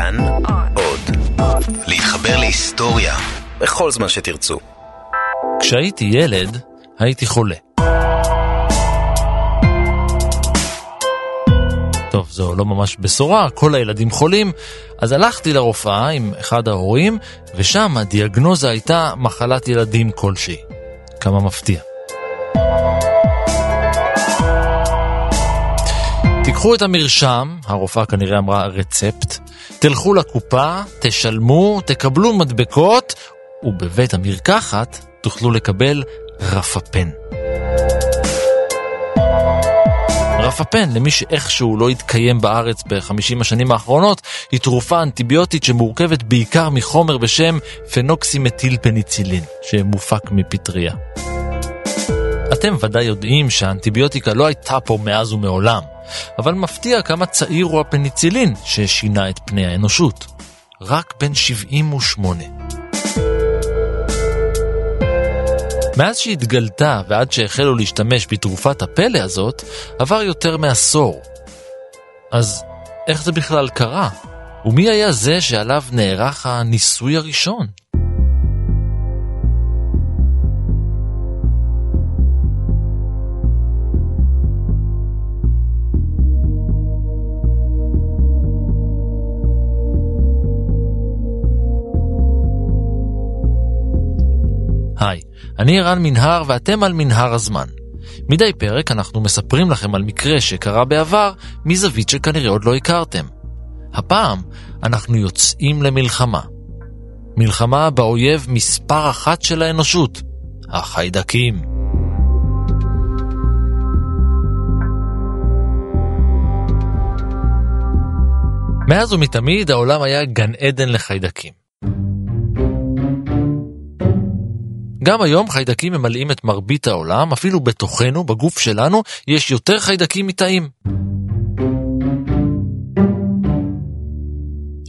כאן עוד. להתחבר להיסטוריה בכל זמן שתרצו. כשהייתי ילד, הייתי חולה. טוב, זו לא ממש בשורה, כל הילדים חולים, אז הלכתי לרופאה עם אחד ההורים, ושם הדיאגנוזה הייתה מחלת ילדים כלשהי. כמה מפתיע. תיקחו את המרשם, הרופאה כנראה אמרה רצפט, תלכו לקופה, תשלמו, תקבלו מדבקות, ובבית המרקחת תוכלו לקבל רפפן. רפפן, למי שאיכשהו לא התקיים בארץ בחמישים השנים האחרונות, היא תרופה אנטיביוטית שמורכבת בעיקר מחומר בשם פנוקסימטיל פניצילין, שמופק מפטריה. אתם ודאי יודעים שהאנטיביוטיקה לא הייתה פה מאז ומעולם, אבל מפתיע כמה צעיר הוא הפניצילין ששינה את פני האנושות. רק בן 78. מאז שהתגלתה ועד שהחלו להשתמש בתרופת הפלא הזאת, עבר יותר מעשור. אז איך זה בכלל קרה? ומי היה זה שעליו נערך הניסוי הראשון? היי, אני ערן מנהר ואתם על מנהר הזמן. מדי פרק אנחנו מספרים לכם על מקרה שקרה בעבר מזווית שכנראה עוד לא הכרתם. הפעם אנחנו יוצאים למלחמה. מלחמה באויב מספר אחת של האנושות, החיידקים. מאז ומתמיד העולם היה גן עדן לחיידקים. גם היום חיידקים ממלאים את מרבית העולם, אפילו בתוכנו, בגוף שלנו, יש יותר חיידקים מתאים.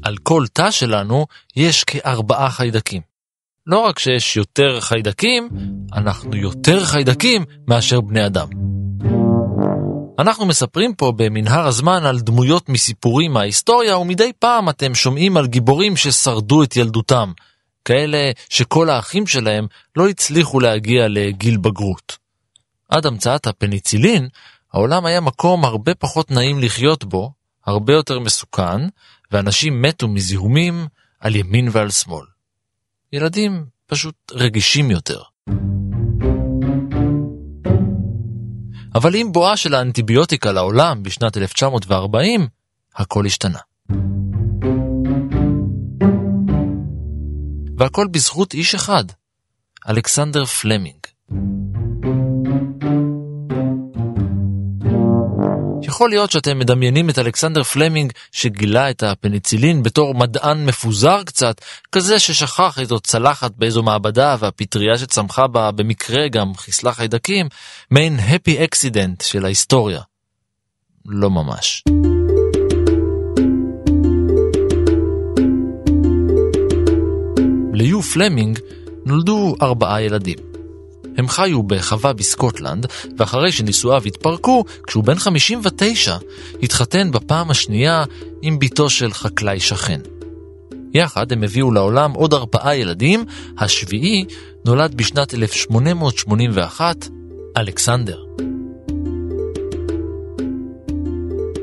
על כל תא שלנו יש כארבעה חיידקים. לא רק שיש יותר חיידקים, אנחנו יותר חיידקים מאשר בני אדם. אנחנו מספרים פה במנהר הזמן על דמויות מסיפורים מההיסטוריה, ומדי פעם אתם שומעים על גיבורים ששרדו את ילדותם. כאלה שכל האחים שלהם לא הצליחו להגיע לגיל בגרות. עד המצאת הפניצילין, העולם היה מקום הרבה פחות נעים לחיות בו, הרבה יותר מסוכן, ואנשים מתו מזיהומים על ימין ועל שמאל. ילדים פשוט רגישים יותר. אבל עם בואה של האנטיביוטיקה לעולם בשנת 1940, הכל השתנה. והכל בזכות איש אחד, אלכסנדר פלמינג. יכול להיות שאתם מדמיינים את אלכסנדר פלמינג שגילה את הפניצילין בתור מדען מפוזר קצת, כזה ששכח איזו צלחת באיזו מעבדה והפטריה שצמחה בה במקרה גם חיסלה חיידקים, מעין happy accident של ההיסטוריה. לא ממש. ליו פלמינג נולדו ארבעה ילדים. הם חיו בחווה בסקוטלנד, ואחרי שנישואיו התפרקו, כשהוא בן 59, התחתן בפעם השנייה עם בתו של חקלאי שכן. יחד הם הביאו לעולם עוד ארבעה ילדים, השביעי נולד בשנת 1881, אלכסנדר.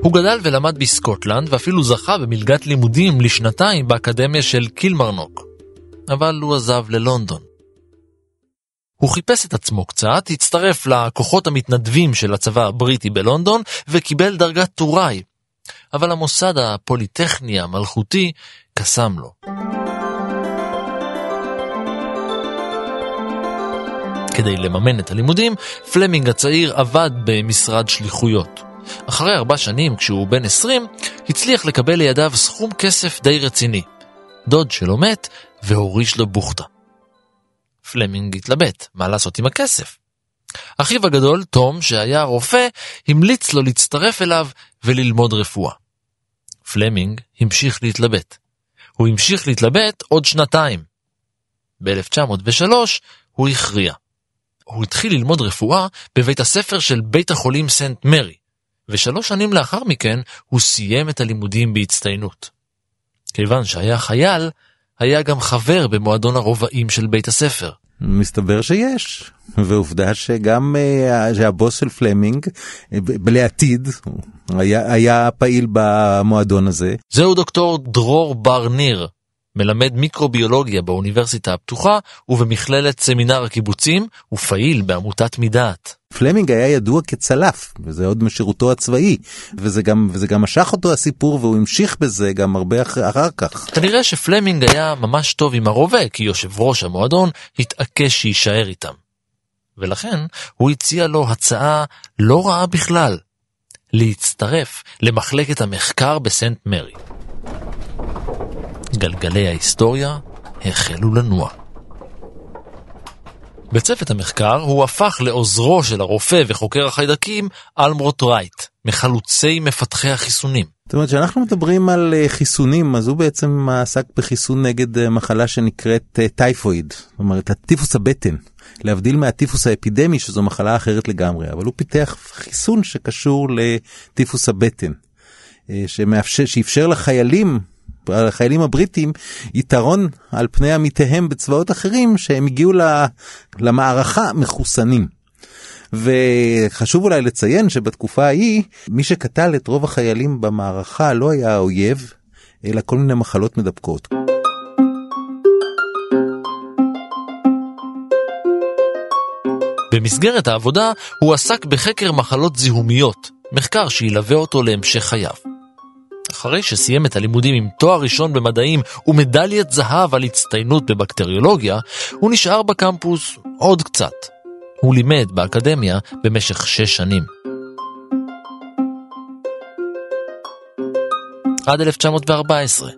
הוא גדל ולמד בסקוטלנד ואפילו זכה במלגת לימודים לשנתיים באקדמיה של קילמרנוק. אבל הוא עזב ללונדון. הוא חיפש את עצמו קצת, הצטרף לכוחות המתנדבים של הצבא הבריטי בלונדון וקיבל דרגת טוראי, אבל המוסד הפוליטכני המלכותי קסם לו. כדי לממן את הלימודים, פלמינג הצעיר עבד במשרד שליחויות. אחרי ארבע שנים, כשהוא בן 20, הצליח לקבל לידיו סכום כסף די רציני. דוד שלו מת והוריש לו בוכטה. פלמינג התלבט, מה לעשות עם הכסף? אחיו הגדול, תום, שהיה רופא, המליץ לו להצטרף אליו וללמוד רפואה. פלמינג המשיך להתלבט. הוא המשיך להתלבט עוד שנתיים. ב-1903 הוא הכריע. הוא התחיל ללמוד רפואה בבית הספר של בית החולים סנט מרי, ושלוש שנים לאחר מכן הוא סיים את הלימודים בהצטיינות. כיוון שהיה חייל, היה גם חבר במועדון הרובעים של בית הספר. מסתבר שיש, ועובדה שגם uh, שהבוס של פלמינג, uh, לעתיד, היה, היה פעיל במועדון הזה. זהו דוקטור דרור בר ניר, מלמד מיקרוביולוגיה באוניברסיטה הפתוחה ובמכללת סמינר הקיבוצים, ופעיל בעמותת מדעת. פלמינג היה ידוע כצלף, וזה עוד משירותו הצבאי, וזה גם, וזה גם משך אותו הסיפור, והוא המשיך בזה גם הרבה אחר, אחר כך. כנראה שפלמינג היה ממש טוב עם הרובה, כי יושב ראש המועדון התעקש שיישאר איתם. ולכן הוא הציע לו הצעה לא רעה בכלל, להצטרף למחלקת המחקר בסנט מרי. גלגלי ההיסטוריה החלו לנוע. בצוות המחקר הוא הפך לעוזרו של הרופא וחוקר החיידקים אלמרוט רייט, מחלוצי מפתחי החיסונים. זאת אומרת, כשאנחנו מדברים על אה, חיסונים, אז הוא בעצם עסק בחיסון נגד אה, מחלה שנקראת אה, טייפויד, זאת אומרת, הטיפוס הבטן. להבדיל מהטיפוס האפידמי, שזו מחלה אחרת לגמרי, אבל הוא פיתח חיסון שקשור לטיפוס הבטן, שמאפשר, שאפשר לחיילים החיילים הבריטים יתרון על פני עמיתיהם בצבאות אחרים שהם הגיעו למערכה מחוסנים. וחשוב אולי לציין שבתקופה ההיא מי שקטל את רוב החיילים במערכה לא היה האויב אלא כל מיני מחלות מדבקות. במסגרת העבודה הוא עסק בחקר מחלות זיהומיות, מחקר שילווה אותו להמשך חייו. אחרי שסיים את הלימודים עם תואר ראשון במדעים ומדליית זהב על הצטיינות בבקטריולוגיה, הוא נשאר בקמפוס עוד קצת. הוא לימד באקדמיה במשך שש שנים. עד 1914.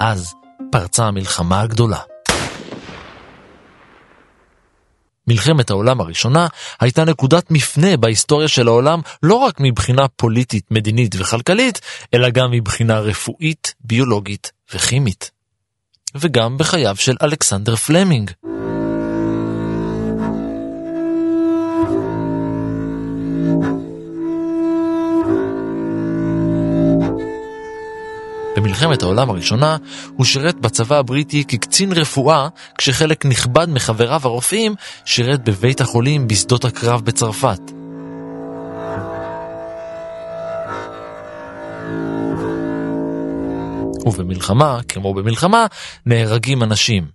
אז פרצה המלחמה הגדולה. מלחמת העולם הראשונה הייתה נקודת מפנה בהיסטוריה של העולם לא רק מבחינה פוליטית, מדינית וכלכלית, אלא גם מבחינה רפואית, ביולוגית וכימית. וגם בחייו של אלכסנדר פלמינג. במלחמת העולם הראשונה הוא שירת בצבא הבריטי כקצין רפואה, כשחלק נכבד מחבריו הרופאים שירת בבית החולים בשדות הקרב בצרפת. ובמלחמה, כמו במלחמה, נהרגים אנשים.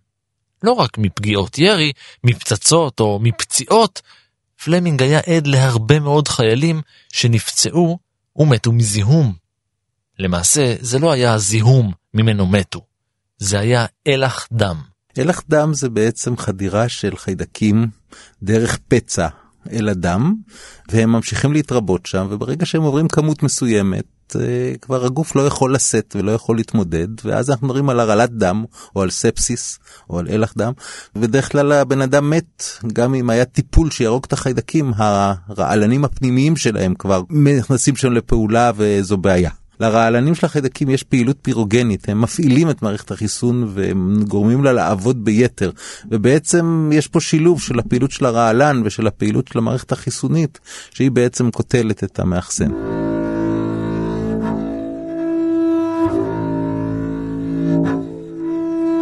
לא רק מפגיעות ירי, מפצצות או מפציעות, פלמינג היה עד להרבה מאוד חיילים שנפצעו ומתו מזיהום. למעשה, זה לא היה הזיהום ממנו מתו, זה היה אלח דם. אלח דם זה בעצם חדירה של חיידקים דרך פצע אל הדם, והם ממשיכים להתרבות שם, וברגע שהם עוברים כמות מסוימת, אה, כבר הגוף לא יכול לשאת ולא יכול להתמודד, ואז אנחנו מדברים על הרעלת דם, או על ספסיס, או על אלח דם, ובדרך כלל הבן אדם מת, גם אם היה טיפול שיהרוג את החיידקים, הרעלנים הפנימיים שלהם כבר נכנסים שם לפעולה וזו בעיה. לרעלנים של החיידקים יש פעילות פירוגנית, הם מפעילים את מערכת החיסון והם גורמים לה לעבוד ביתר. ובעצם יש פה שילוב של הפעילות של הרעלן ושל הפעילות של המערכת החיסונית, שהיא בעצם קוטלת את המאחסן.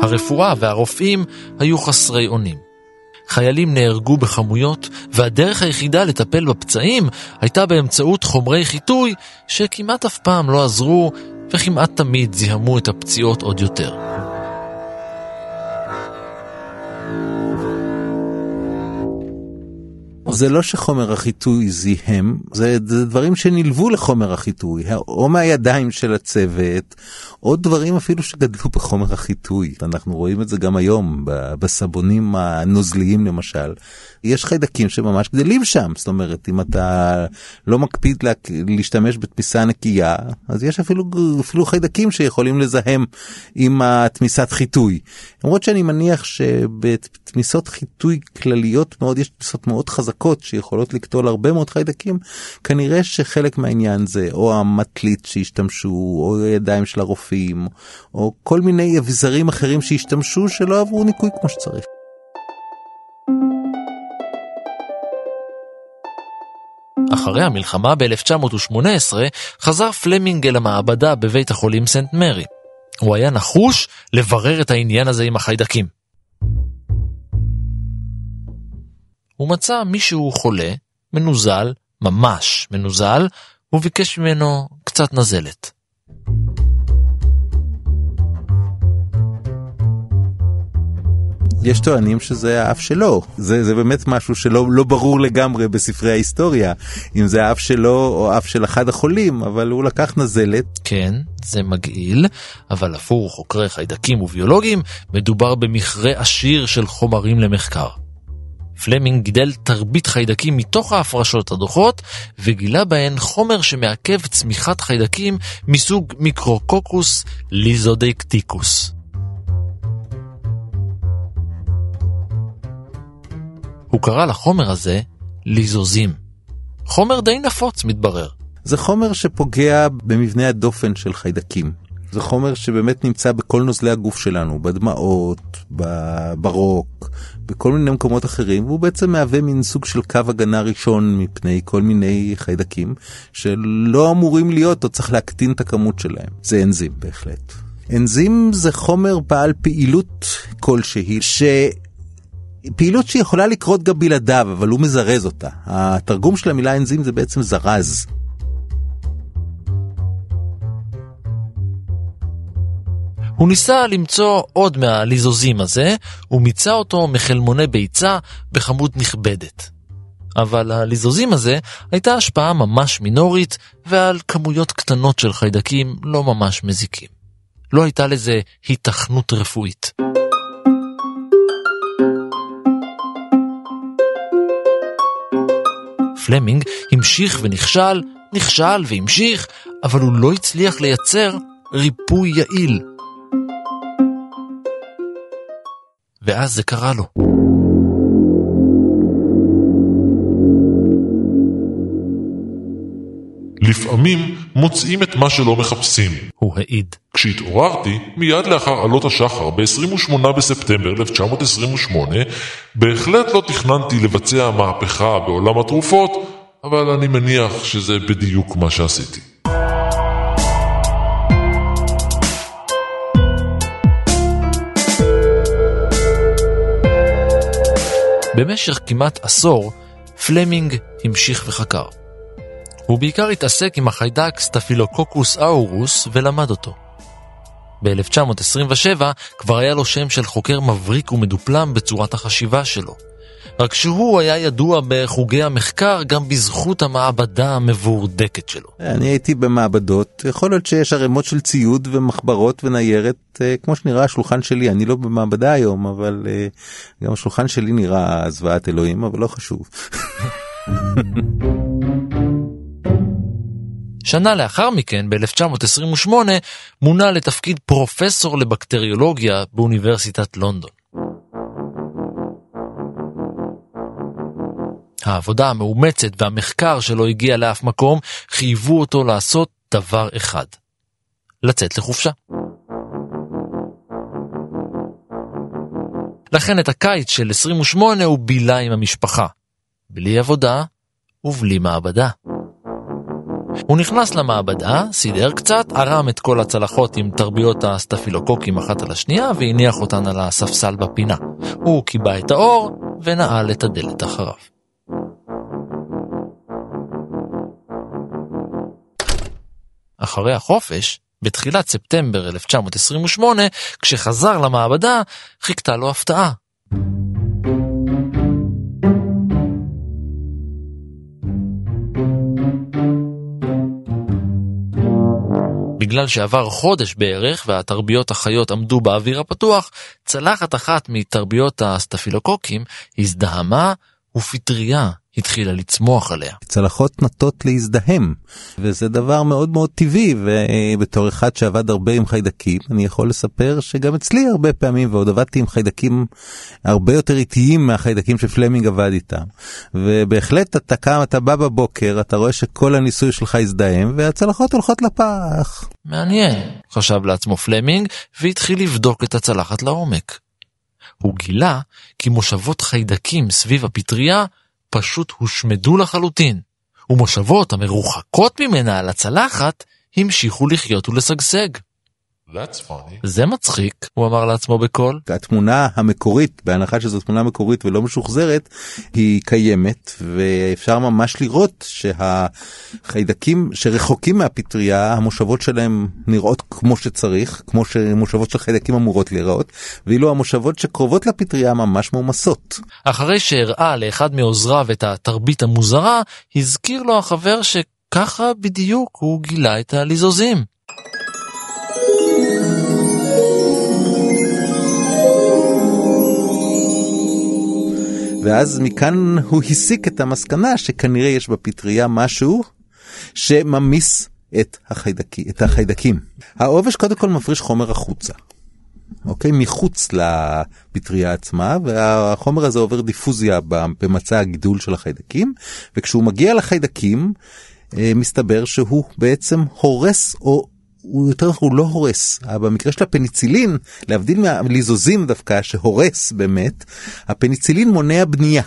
הרפואה והרופאים היו חסרי אונים. חיילים נהרגו בכמויות, והדרך היחידה לטפל בפצעים הייתה באמצעות חומרי חיטוי שכמעט אף פעם לא עזרו וכמעט תמיד זיהמו את הפציעות עוד יותר. זה לא שחומר החיטוי זיהם, זה, זה דברים שנלוו לחומר החיטוי, או מהידיים של הצוות, או דברים אפילו שגדלו בחומר החיטוי. אנחנו רואים את זה גם היום בסבונים הנוזליים למשל. יש חיידקים שממש גדלים שם, זאת אומרת, אם אתה לא מקפיד לה, להשתמש בתמיסה נקייה, אז יש אפילו, אפילו חיידקים שיכולים לזהם עם התמיסת חיטוי. למרות שאני מניח שבתמיסות חיטוי כלליות מאוד, יש תמיסות מאוד חזקות שיכולות לקטול הרבה מאוד חיידקים, כנראה שחלק מהעניין זה או המטלית שהשתמשו, או הידיים של הרופאים, או כל מיני אביזרים אחרים שהשתמשו שלא עברו ניקוי כמו שצריך. אחרי המלחמה ב-1918 חזר פלמינג אל המעבדה בבית החולים סנט מרי. הוא היה נחוש לברר את העניין הזה עם החיידקים. הוא מצא מישהו חולה, מנוזל, ממש מנוזל, וביקש ממנו קצת נזלת. יש טוענים שזה האף שלו, זה, זה באמת משהו שלא לא ברור לגמרי בספרי ההיסטוריה, אם זה האף שלו או אף של אחד החולים, אבל הוא לקח נזלת. כן, זה מגעיל, אבל עבור חוקרי חיידקים וביולוגים, מדובר במכרה עשיר של חומרים למחקר. פלמינג גידל תרבית חיידקים מתוך ההפרשות הדוחות, וגילה בהן חומר שמעכב צמיחת חיידקים מסוג מיקרוקוקוס ליזודקטיקוס. הוא קרא לחומר הזה ליזוזים. חומר די נפוץ מתברר. זה חומר שפוגע במבנה הדופן של חיידקים. זה חומר שבאמת נמצא בכל נוזלי הגוף שלנו, בדמעות, ברוק, בכל מיני מקומות אחרים, והוא בעצם מהווה מין סוג של קו הגנה ראשון מפני כל מיני חיידקים שלא אמורים להיות או צריך להקטין את הכמות שלהם. זה אנזים בהחלט. אנזים זה חומר בעל פעילות כלשהי, ש... פעילות שיכולה לקרות גם בלעדיו, אבל הוא מזרז אותה. התרגום של המילה אנזים זה בעצם זרז. הוא ניסה למצוא עוד מהליזוזים הזה, ומיצה אותו מחלמוני ביצה בכמות נכבדת. אבל הליזוזים הזה הייתה השפעה ממש מינורית, ועל כמויות קטנות של חיידקים לא ממש מזיקים. לא הייתה לזה היתכנות רפואית. פלמינג המשיך ונכשל, נכשל והמשיך, אבל הוא לא הצליח לייצר ריפוי יעיל. ואז זה קרה לו. לפעמים מוצאים את מה שלא מחפשים. הוא העיד. כשהתעוררתי, מיד לאחר עלות השחר ב-28 בספטמבר 1928, בהחלט לא תכננתי לבצע מהפכה בעולם התרופות, אבל אני מניח שזה בדיוק מה שעשיתי. במשך כמעט עשור, פלמינג המשיך וחקר. הוא בעיקר התעסק עם החיידק סטפילוקוקוס אאורוס ולמד אותו. ב-1927 כבר היה לו שם של חוקר מבריק ומדופלם בצורת החשיבה שלו. רק שהוא היה ידוע בחוגי המחקר גם בזכות המעבדה המבורדקת שלו. אני הייתי במעבדות, יכול להיות שיש ערימות של ציוד ומחברות וניירת, אה, כמו שנראה השולחן שלי, אני לא במעבדה היום, אבל אה, גם השולחן שלי נראה זוועת אלוהים, אבל לא חשוב. שנה לאחר מכן, ב-1928, מונה לתפקיד פרופסור לבקטריולוגיה באוניברסיטת לונדון. העבודה המאומצת והמחקר שלא הגיע לאף מקום חייבו אותו לעשות דבר אחד, לצאת לחופשה. לכן את הקיץ של 28 הוא בילה עם המשפחה, בלי עבודה ובלי מעבדה. הוא נכנס למעבדה, סידר קצת, ערם את כל הצלחות עם תרביות הסטפילוקוקים אחת על השנייה והניח אותן על הספסל בפינה. הוא קיבע את האור ונעל את הדלת אחריו. אחרי החופש, בתחילת ספטמבר 1928, כשחזר למעבדה, חיכתה לו הפתעה. בגלל שעבר חודש בערך והתרביות החיות עמדו באוויר הפתוח, צלחת אחת מתרביות הסטפילוקוקים הזדהמה ופטריה התחילה לצמוח עליה. צלחות נוטות להזדהם, וזה דבר מאוד מאוד טבעי, ובתור אחד שעבד הרבה עם חיידקים, אני יכול לספר שגם אצלי הרבה פעמים, ועוד עבדתי עם חיידקים הרבה יותר איטיים מהחיידקים שפלמינג עבד איתם. ובהחלט אתה קם, אתה בא בבוקר, אתה רואה שכל הניסוי שלך הזדהם, והצלחות הולכות לפח. מעניין, חשב לעצמו פלמינג, והתחיל לבדוק את הצלחת לעומק. הוא גילה כי מושבות חיידקים סביב הפטריה פשוט הושמדו לחלוטין, ומושבות המרוחקות ממנה על הצלחת המשיכו לחיות ולשגשג. That's funny. זה מצחיק, הוא אמר לעצמו בקול. התמונה המקורית, בהנחה שזו תמונה מקורית ולא משוחזרת, היא קיימת, ואפשר ממש לראות שהחיידקים שרחוקים מהפטריה, המושבות שלהם נראות כמו שצריך, כמו שמושבות של חיידקים אמורות להיראות, ואילו המושבות שקרובות לפטריה ממש מומסות. אחרי שהראה לאחד מעוזריו את התרבית המוזרה, הזכיר לו החבר שככה בדיוק הוא גילה את הליזוזים. ואז מכאן הוא הסיק את המסקנה שכנראה יש בפטריה משהו שממיס את, החיידקי, את החיידקים. העובש קודם כל מפריש חומר החוצה. אוקיי? מחוץ לפטריה עצמה, והחומר הזה עובר דיפוזיה במצע הגידול של החיידקים, וכשהוא מגיע לחיידקים, אה, מסתבר שהוא בעצם הורס או הוא יותר הוא לא הורס, במקרה של הפניצילין, להבדיל מהליזוזים דווקא שהורס באמת, הפניצילין מונע בנייה.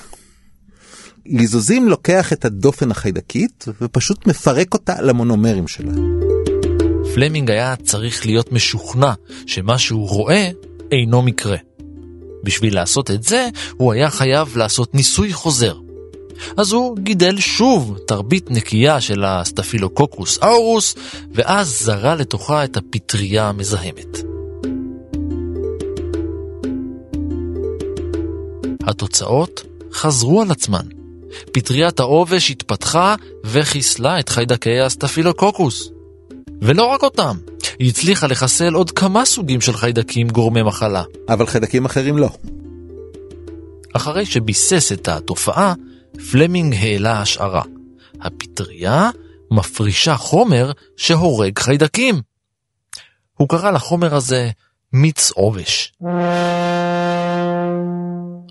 ליזוזים לוקח את הדופן החיידקית ופשוט מפרק אותה למונומרים שלה. פלמינג היה צריך להיות משוכנע שמה שהוא רואה אינו מקרה. בשביל לעשות את זה, הוא היה חייב לעשות ניסוי חוזר. אז הוא גידל שוב תרבית נקייה של הסטפילוקוקוס אורוס, ואז זרה לתוכה את הפטריה המזהמת. התוצאות חזרו על עצמן. פטריית העובש התפתחה וחיסלה את חיידקי הסטפילוקוקוס. ולא רק אותם, היא הצליחה לחסל עוד כמה סוגים של חיידקים גורמי מחלה. אבל חיידקים אחרים לא. אחרי שביסס את התופעה, פלמינג העלה השערה. הפטריה מפרישה חומר שהורג חיידקים. הוא קרא לחומר הזה מיץ עובש.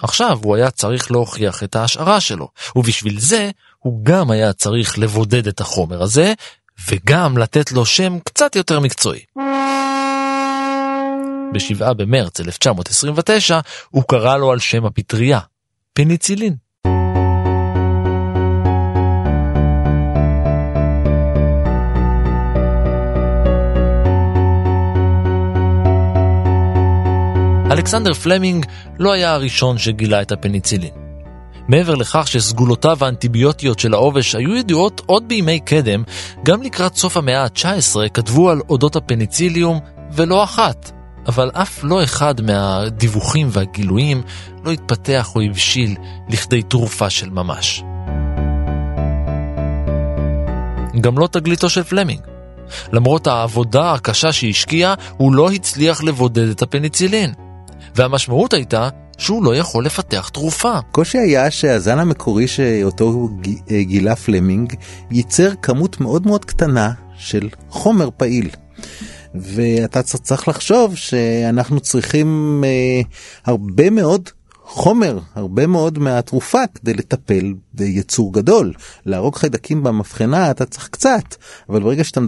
עכשיו הוא היה צריך להוכיח את ההשערה שלו, ובשביל זה הוא גם היה צריך לבודד את החומר הזה, וגם לתת לו שם קצת יותר מקצועי. ב-7 במרץ 1929 הוא קרא לו על שם הפטריה, פניצילין. אלכסנדר פלמינג לא היה הראשון שגילה את הפניצילין. מעבר לכך שסגולותיו האנטיביוטיות של העובש היו ידועות עוד בימי קדם, גם לקראת סוף המאה ה-19 כתבו על אודות הפניציליום ולא אחת. אבל אף לא אחד מהדיווחים והגילויים לא התפתח או הבשיל לכדי תרופה של ממש. גם לא תגליתו של פלמינג. למרות העבודה הקשה שהשקיע, הוא לא הצליח לבודד את הפניצילין. והמשמעות הייתה שהוא לא יכול לפתח תרופה. קושי היה שהזן המקורי שאותו אה, גילה פלמינג ייצר כמות מאוד מאוד קטנה של חומר פעיל. ואתה צריך לחשוב שאנחנו צריכים אה, הרבה מאוד חומר, הרבה מאוד מהתרופה כדי לטפל ביצור גדול. להרוג חיידקים במבחנה אתה צריך קצת, אבל ברגע שאתה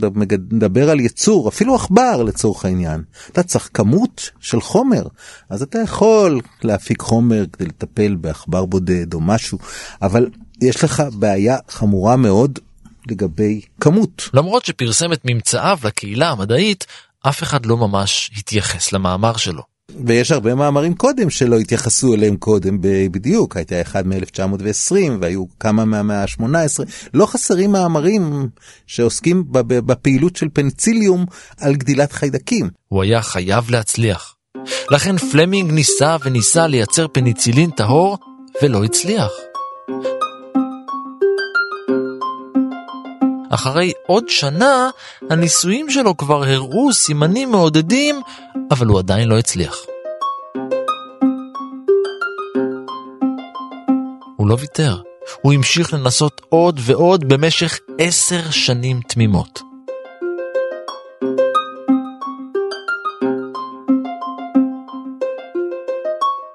מדבר על יצור, אפילו עכבר לצורך העניין, אתה צריך כמות של חומר. אז אתה יכול להפיק חומר כדי לטפל בעכבר בודד או משהו, אבל יש לך בעיה חמורה מאוד לגבי כמות. למרות שפרסם את ממצאיו לקהילה המדעית, אף אחד לא ממש התייחס למאמר שלו. ויש הרבה מאמרים קודם שלא התייחסו אליהם קודם בדיוק, הייתה אחד מ-1920 והיו כמה מהמאה ה-18, לא חסרים מאמרים שעוסקים בפעילות של פניציליום על גדילת חיידקים. הוא היה חייב להצליח. לכן פלמינג ניסה וניסה לייצר פניצילין טהור ולא הצליח. אחרי עוד שנה, הניסויים שלו כבר הראו סימנים מעודדים, אבל הוא עדיין לא הצליח. הוא לא ויתר, הוא המשיך לנסות עוד ועוד במשך עשר שנים תמימות.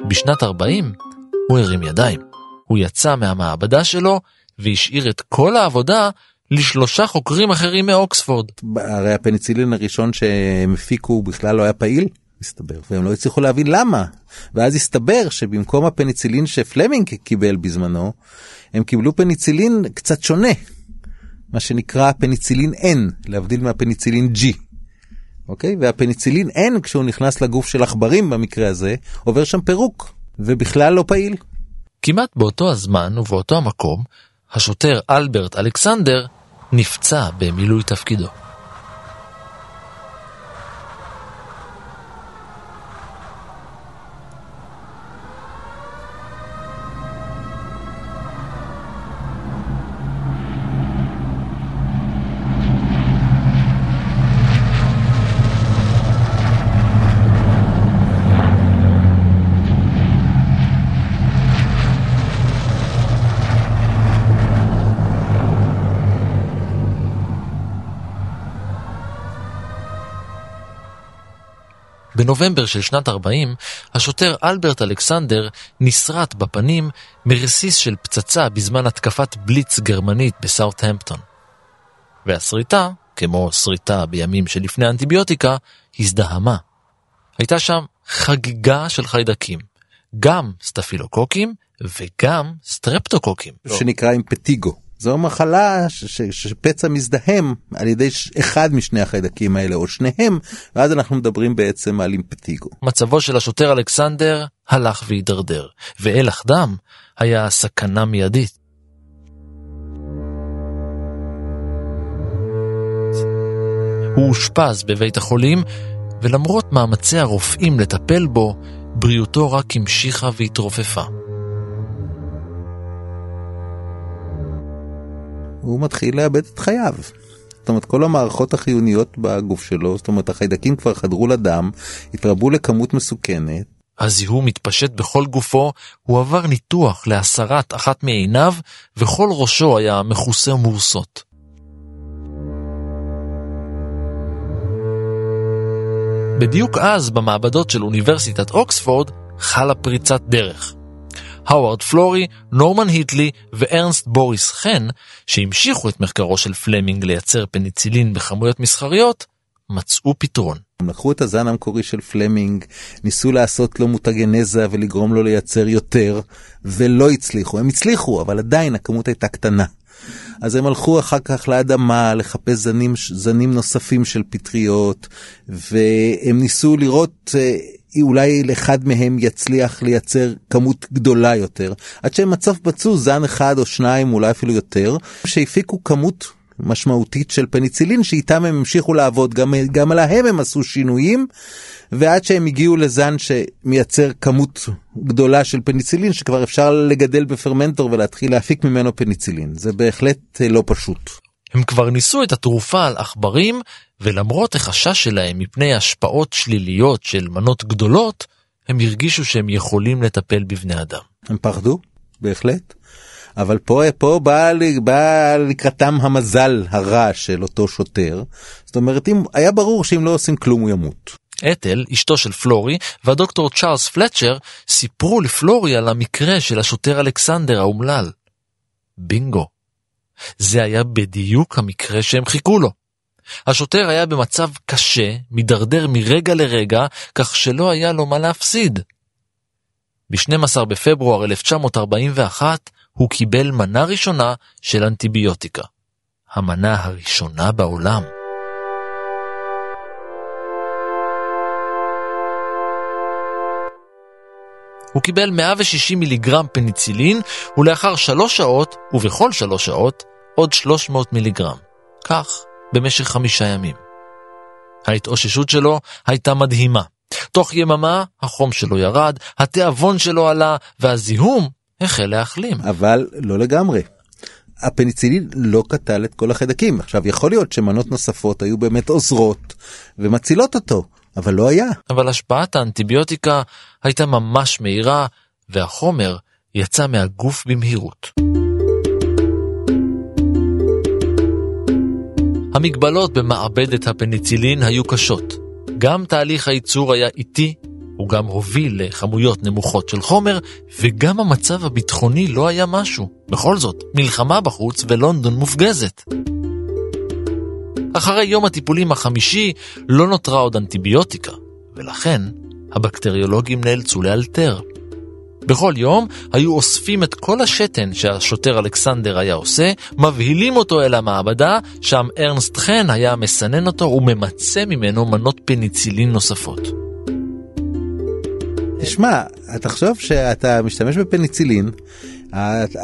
בשנת 40 הוא הרים ידיים. הוא יצא מהמעבדה שלו והשאיר את כל העבודה לשלושה חוקרים אחרים מאוקספורד. הרי הפניצילין הראשון שהם הפיקו בכלל לא היה פעיל, מסתבר, והם לא הצליחו להבין למה. ואז הסתבר שבמקום הפניצילין שפלמינג קיבל בזמנו, הם קיבלו פניצילין קצת שונה, מה שנקרא פניצילין N, להבדיל מהפניצילין G. אוקיי? והפניצילין אין כשהוא נכנס לגוף של עכברים במקרה הזה, עובר שם פירוק, ובכלל לא פעיל. כמעט באותו הזמן ובאותו המקום, השוטר אלברט אלכסנדר נפצע במילוי תפקידו. בנובמבר של שנת 40, השוטר אלברט אלכסנדר נסרט בפנים מרסיס של פצצה בזמן התקפת בליץ גרמנית בסאוטהמפטון. והסריטה, כמו סריטה בימים שלפני האנטיביוטיקה, הזדהמה. הייתה שם חגיגה של חיידקים, גם סטפילוקוקים וגם סטרפטוקוקים. שנקרא אימפטיגו. זו מחלה שפצע מזדהם על ידי אחד משני החיידקים האלה או שניהם ואז אנחנו מדברים בעצם על אימפטיגו. מצבו של השוטר אלכסנדר הלך והידרדר ואלח דם היה סכנה מיידית. הוא אושפז בבית החולים ולמרות מאמצי הרופאים לטפל בו בריאותו רק המשיכה והתרופפה. הוא מתחיל לאבד את חייו. זאת אומרת, כל המערכות החיוניות בגוף שלו, זאת אומרת, החיידקים כבר חדרו לדם, התרבו לכמות מסוכנת. הזיהום התפשט בכל גופו, הוא עבר ניתוח להסרת אחת מעיניו, וכל ראשו היה מכוסה מורסות. בדיוק אז, במעבדות של אוניברסיטת אוקספורד, חלה פריצת דרך. האווארד פלורי, נורמן היטלי וארנסט בוריס חן, שהמשיכו את מחקרו של פלמינג לייצר פניצילין בכמויות מסחריות, מצאו פתרון. הם לקחו את הזן המקורי של פלמינג, ניסו לעשות לו מוטגנזה ולגרום לו לייצר יותר, ולא הצליחו. הם הצליחו, אבל עדיין הכמות הייתה קטנה. אז הם הלכו אחר כך לאדמה לחפש זנים, זנים נוספים של פטריות, והם ניסו לראות אה, אולי לאחד מהם יצליח לייצר כמות גדולה יותר, עד שהם בסוף מצאו זן אחד או שניים, אולי אפילו יותר, שהפיקו כמות משמעותית של פניצילין שאיתם הם המשיכו לעבוד, גם, גם עליהם הם עשו שינויים, ועד שהם הגיעו לזן שמייצר כמות גדולה של פניצילין שכבר אפשר לגדל בפרמנטור ולהתחיל להפיק ממנו פניצילין. זה בהחלט לא פשוט. הם כבר ניסו את התרופה על עכברים, ולמרות החשש שלהם מפני השפעות שליליות של מנות גדולות, הם הרגישו שהם יכולים לטפל בבני אדם. הם פחדו, בהחלט. אבל פה, פה בא, בא לקראתם המזל הרע של אותו שוטר. זאת אומרת, אם, היה ברור שאם לא עושים כלום הוא ימות. אתל, אשתו של פלורי, והדוקטור צ'ארלס פלצ'ר סיפרו לפלורי על המקרה של השוטר אלכסנדר האומלל. בינגו. זה היה בדיוק המקרה שהם חיכו לו. השוטר היה במצב קשה, מידרדר מרגע לרגע, כך שלא היה לו מה להפסיד. ב-12 בפברואר 1941 הוא קיבל מנה ראשונה של אנטיביוטיקה. המנה הראשונה בעולם. הוא קיבל 160 מיליגרם פניצילין, ולאחר שלוש שעות, ובכל שלוש שעות, עוד 300 מיליגרם. כך במשך חמישה ימים. ההתאוששות שלו הייתה מדהימה. תוך יממה החום שלו ירד, התיאבון שלו עלה, והזיהום החל להחלים. אבל לא לגמרי. הפניצילין לא קטל את כל החיידקים. עכשיו, יכול להיות שמנות נוספות היו באמת עוזרות ומצילות אותו, אבל לא היה. אבל השפעת האנטיביוטיקה הייתה ממש מהירה, והחומר יצא מהגוף במהירות. המגבלות במעבדת הפניצילין היו קשות. גם תהליך הייצור היה איטי, הוא גם הוביל לכמויות נמוכות של חומר, וגם המצב הביטחוני לא היה משהו. בכל זאת, מלחמה בחוץ ולונדון מופגזת. אחרי יום הטיפולים החמישי לא נותרה עוד אנטיביוטיקה, ולכן הבקטריולוגים נאלצו לאלתר. בכל יום היו אוספים את כל השתן שהשוטר אלכסנדר היה עושה, מבהילים אותו אל המעבדה, שם ארנסט חן היה מסנן אותו וממצה ממנו מנות פניצילין נוספות. תשמע, תחשוב שאתה משתמש בפניצילין,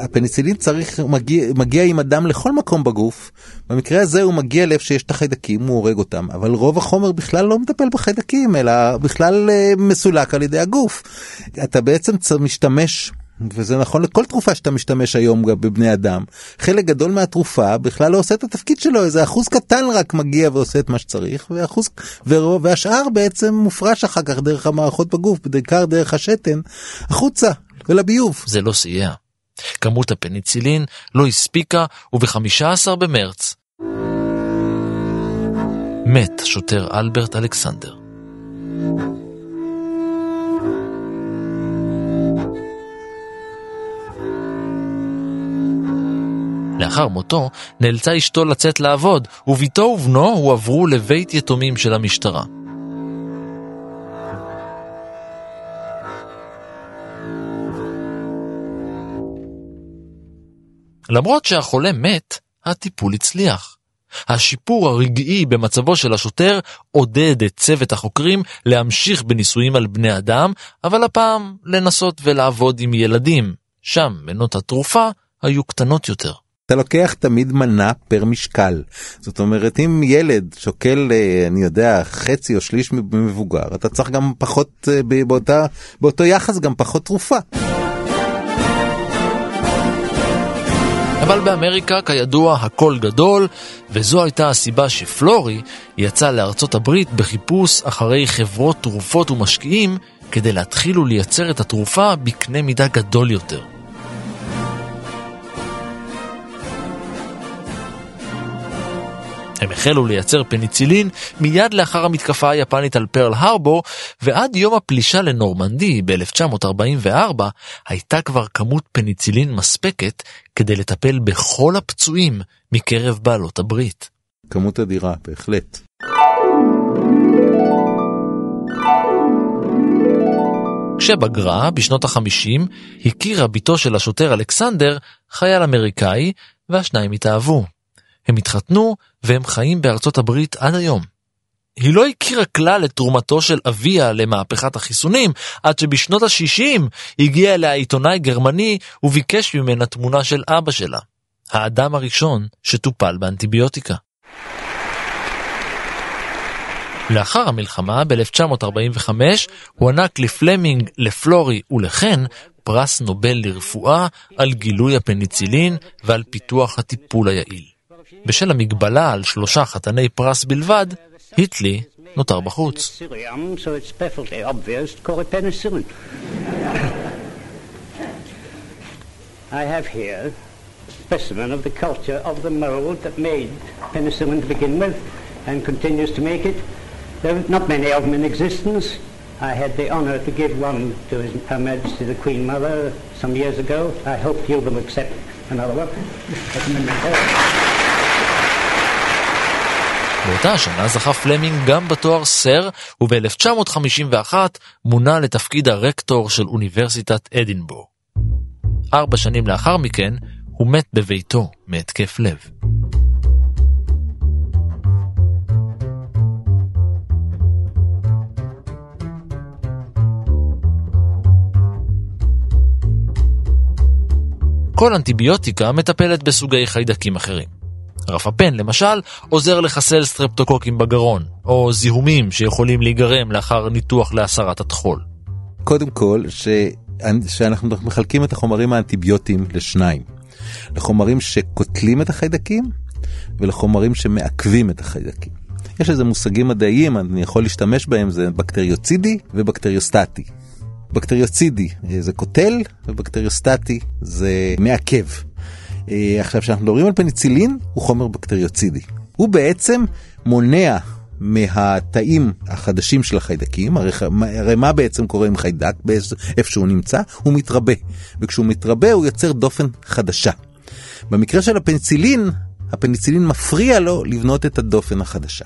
הפניצילין צריך, הוא מגיע, מגיע עם אדם לכל מקום בגוף, במקרה הזה הוא מגיע לאיפה שיש את החיידקים, הוא הורג אותם, אבל רוב החומר בכלל לא מטפל בחיידקים, אלא בכלל אה, מסולק על ידי הגוף. אתה בעצם משתמש וזה נכון לכל תרופה שאתה משתמש היום בבני אדם. חלק גדול מהתרופה בכלל לא עושה את התפקיד שלו, איזה אחוז קטן רק מגיע ועושה את מה שצריך, ואחוז, והשאר בעצם מופרש אחר כך דרך המערכות בגוף, בעיקר דרך השתן, החוצה ולביוב. זה לא סייע. כמות הפניצילין לא הספיקה, וב-15 במרץ מת שוטר אלברט אלכסנדר. לאחר מותו נאלצה אשתו לצאת לעבוד, וביתו ובנו הועברו לבית יתומים של המשטרה. למרות שהחולה מת, הטיפול הצליח. השיפור הרגעי במצבו של השוטר עודד את צוות החוקרים להמשיך בניסויים על בני אדם, אבל הפעם לנסות ולעבוד עם ילדים, שם מנות התרופה היו קטנות יותר. אתה לוקח תמיד מנה פר משקל. זאת אומרת, אם ילד שוקל, אה, אני יודע, חצי או שליש ממבוגר, אתה צריך גם פחות, אה, באותה, באותו יחס גם פחות תרופה. אבל באמריקה, כידוע, הכל גדול, וזו הייתה הסיבה שפלורי יצא לארצות הברית בחיפוש אחרי חברות תרופות ומשקיעים כדי להתחיל ולייצר את התרופה בקנה מידה גדול יותר. הם החלו לייצר פניצילין מיד לאחר המתקפה היפנית על פרל הרבור, ועד יום הפלישה לנורמנדי ב-1944 הייתה כבר כמות פניצילין מספקת כדי לטפל בכל הפצועים מקרב בעלות הברית. כמות אדירה, בהחלט. כשבגרה, בשנות ה-50, הכירה בתו של השוטר אלכסנדר חייל אמריקאי, והשניים התאהבו. הם התחתנו והם חיים בארצות הברית עד היום. היא לא הכירה כלל את תרומתו של אביה למהפכת החיסונים, עד שבשנות ה-60 הגיע אליה עיתונאי גרמני וביקש ממנה תמונה של אבא שלה, האדם הראשון שטופל באנטיביוטיקה. לאחר המלחמה, ב-1945, הוענק לפלמינג, לפלורי ולחן פרס נובל לרפואה על גילוי הפניצילין ועל פיתוח הטיפול היעיל. בשל המגבלה על שלושה חתני פרס בלבד, היטלי נותר בחוץ. I have here specimen of the culture of the mold that made penicillin to begin with and continues to make it. There are not many of them in existence. I had the honor to give one to His, Her Majesty the Queen Mother some years ago. I hope you will accept another one. באותה השנה זכה פלמינג גם בתואר סר, וב-1951 מונה לתפקיד הרקטור של אוניברסיטת אדינבורג. ארבע שנים לאחר מכן הוא מת בביתו מהתקף לב. כל אנטיביוטיקה מטפלת בסוגי חיידקים אחרים. רפפן, למשל, עוזר לחסל סטרפטוקוקים בגרון, או זיהומים שיכולים להיגרם לאחר ניתוח להסרת הטחול. קודם כל, ש... שאנחנו מחלקים את החומרים האנטיביוטיים לשניים. לחומרים שקוטלים את החיידקים ולחומרים שמעכבים את החיידקים. יש איזה מושגים מדעיים, אני יכול להשתמש בהם, זה בקטריוצידי ובקטריוסטטי. בקטריוצידי זה קוטל ובקטריוסטטי זה מעכב. אה, עכשיו, כשאנחנו מדברים על פניצילין, הוא חומר בקטריוצידי. הוא בעצם מונע מהתאים החדשים של החיידקים, הרי, הרי מה בעצם קורה עם חיידק, איפה שהוא נמצא? הוא מתרבה, וכשהוא מתרבה הוא יוצר דופן חדשה. במקרה של הפניצילין, הפניצילין מפריע לו לבנות את הדופן החדשה.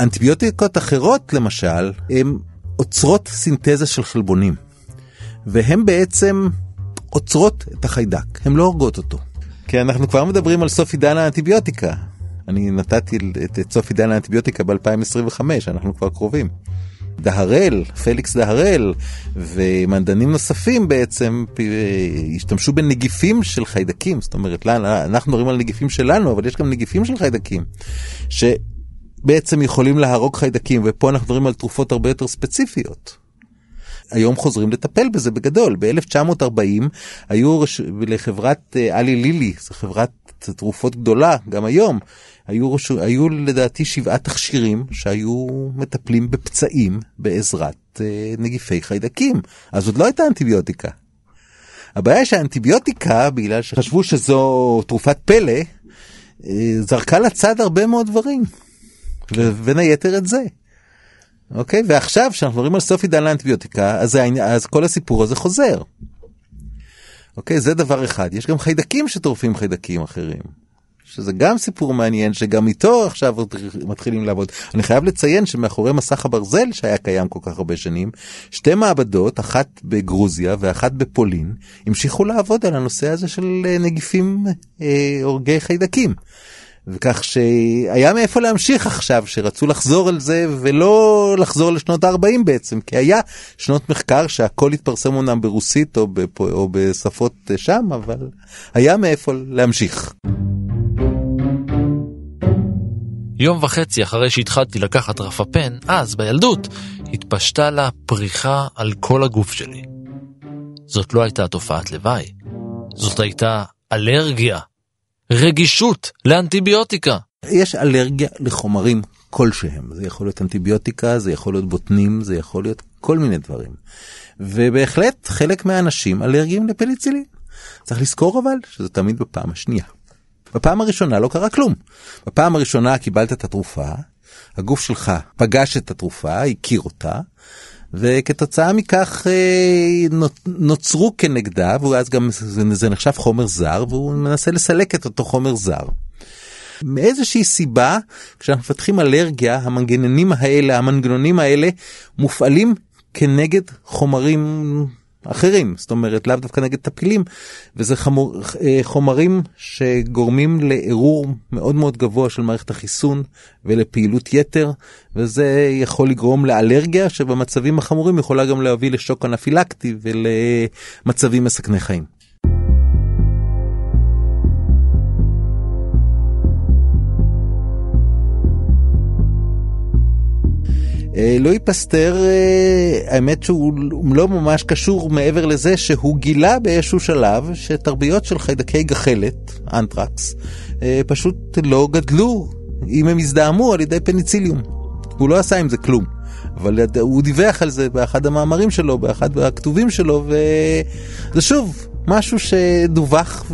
אנטיביוטיקות אחרות למשל, הן עוצרות סינתזה של חלבונים. והן בעצם עוצרות את החיידק, הן לא הורגות אותו. כי אנחנו כבר מדברים על סוף עידן האנטיביוטיקה. אני נתתי את, סוף עידן האנטיביוטיקה ב-2025, אנחנו כבר קרובים. דהרל, פליקס דהרל ומנדנים נוספים בעצם השתמשו בנגיפים של חיידקים, זאת אומרת, אנחנו מדברים על נגיפים שלנו, אבל יש גם נגיפים של חיידקים, שבעצם יכולים להרוג חיידקים, ופה אנחנו מדברים על תרופות הרבה יותר ספציפיות. היום חוזרים לטפל בזה בגדול. ב-1940 היו לחברת אלי אה, לילי, זו חברת תרופות גדולה, גם היום, היו, היו לדעתי שבעה תכשירים שהיו מטפלים בפצעים בעזרת אה, נגיפי חיידקים. אז עוד לא הייתה אנטיביוטיקה. הבעיה שהאנטיביוטיקה, בגלל שחשבו שזו תרופת פלא, אה, זרקה לצד הרבה מאוד דברים. ובין היתר את זה. אוקיי? ועכשיו, כשאנחנו מדברים על סוף עידן לאנטיביוטיקה, אז, אז כל הסיפור הזה חוזר. אוקיי? זה דבר אחד. יש גם חיידקים שטורפים חיידקים אחרים. שזה גם סיפור מעניין שגם איתו עכשיו מתחילים לעבוד. אני חייב לציין שמאחורי מסך הברזל שהיה קיים כל כך הרבה שנים, שתי מעבדות, אחת בגרוזיה ואחת בפולין, המשיכו לעבוד על הנושא הזה של אה, נגיפים אה, הורגי חיידקים. וכך שהיה מאיפה להמשיך עכשיו, שרצו לחזור על זה ולא לחזור לשנות ה-40 בעצם, כי היה שנות מחקר שהכל התפרסם אומנם ברוסית או, בפ... או בשפות שם, אבל היה מאיפה להמשיך. יום וחצי אחרי שהתחלתי לקחת רפפן, אז, בילדות, התפשטה לה פריחה על כל הגוף שלי. זאת לא הייתה תופעת לוואי, זאת הייתה אלרגיה. רגישות לאנטיביוטיקה. יש אלרגיה לחומרים כלשהם, זה יכול להיות אנטיביוטיקה, זה יכול להיות בוטנים, זה יכול להיות כל מיני דברים. ובהחלט חלק מהאנשים אלרגיים לפניצילין. צריך לזכור אבל שזה תמיד בפעם השנייה. בפעם הראשונה לא קרה כלום. בפעם הראשונה קיבלת את התרופה, הגוף שלך פגש את התרופה, הכיר אותה, וכתוצאה מכך אה, נוצרו כנגדה, ואז גם זה נחשב חומר זר, והוא מנסה לסלק את אותו חומר זר. מאיזושהי סיבה, כשאנחנו מפתחים אלרגיה, המנגנונים האלה, המנגנונים האלה, מופעלים כנגד חומרים אחרים, זאת אומרת לאו דווקא נגד טפילים, וזה חמור, אה, חומרים שגורמים לערעור מאוד מאוד גבוה של מערכת החיסון ולפעילות יתר, וזה יכול לגרום לאלרגיה שבמצבים החמורים יכולה גם להביא לשוק אנפילקטי ולמצבים מסכני חיים. לואי פסטר, אה, האמת שהוא לא ממש קשור מעבר לזה שהוא גילה באיזשהו שלב שתרביות של חיידקי גחלת, אנטרקס, אה, פשוט לא גדלו אם הם הזדהמו על ידי פניציליום. הוא לא עשה עם זה כלום. אבל הוא דיווח על זה באחד המאמרים שלו, באחד הכתובים שלו, וזה שוב, משהו שדווח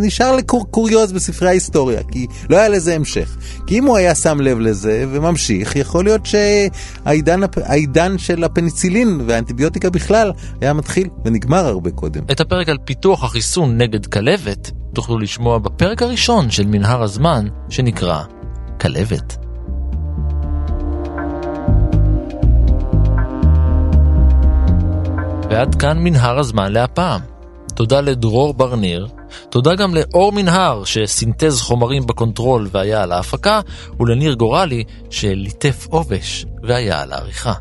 ונשאר לקוריוז בספרי ההיסטוריה, כי לא היה לזה המשך. כי אם הוא היה שם לב לזה וממשיך, יכול להיות שהעידן של הפניצילין והאנטיביוטיקה בכלל היה מתחיל ונגמר הרבה קודם. את הפרק על פיתוח החיסון נגד כלבת תוכלו לשמוע בפרק הראשון של מנהר הזמן, שנקרא כלבת. ועד כאן מנהר הזמן להפעם. תודה לדרור ברניר, תודה גם לאור מנהר שסינתז חומרים ב control והיה על ההפקה, ולניר גורלי שליטף עובש והיה על העריכה.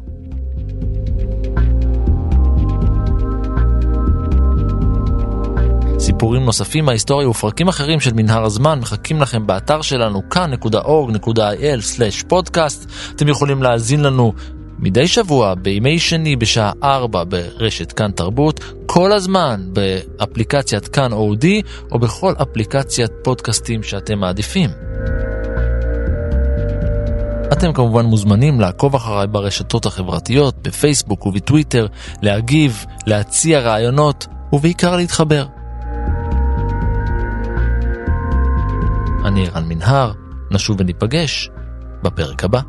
סיפורים נוספים מההיסטוריה ופרקים אחרים של מנהר הזמן מחכים לכם באתר שלנו כאן.org.il/פודקאסט. אתם יכולים להאזין לנו מדי שבוע, בימי שני בשעה 4 ברשת כאן תרבות, כל הזמן באפליקציית כאן אודי או בכל אפליקציית פודקאסטים שאתם מעדיפים. אתם כמובן מוזמנים לעקוב אחריי ברשתות החברתיות, בפייסבוק ובטוויטר, להגיב, להציע רעיונות ובעיקר להתחבר. אני ערן מנהר, נשוב וניפגש בפרק הבא.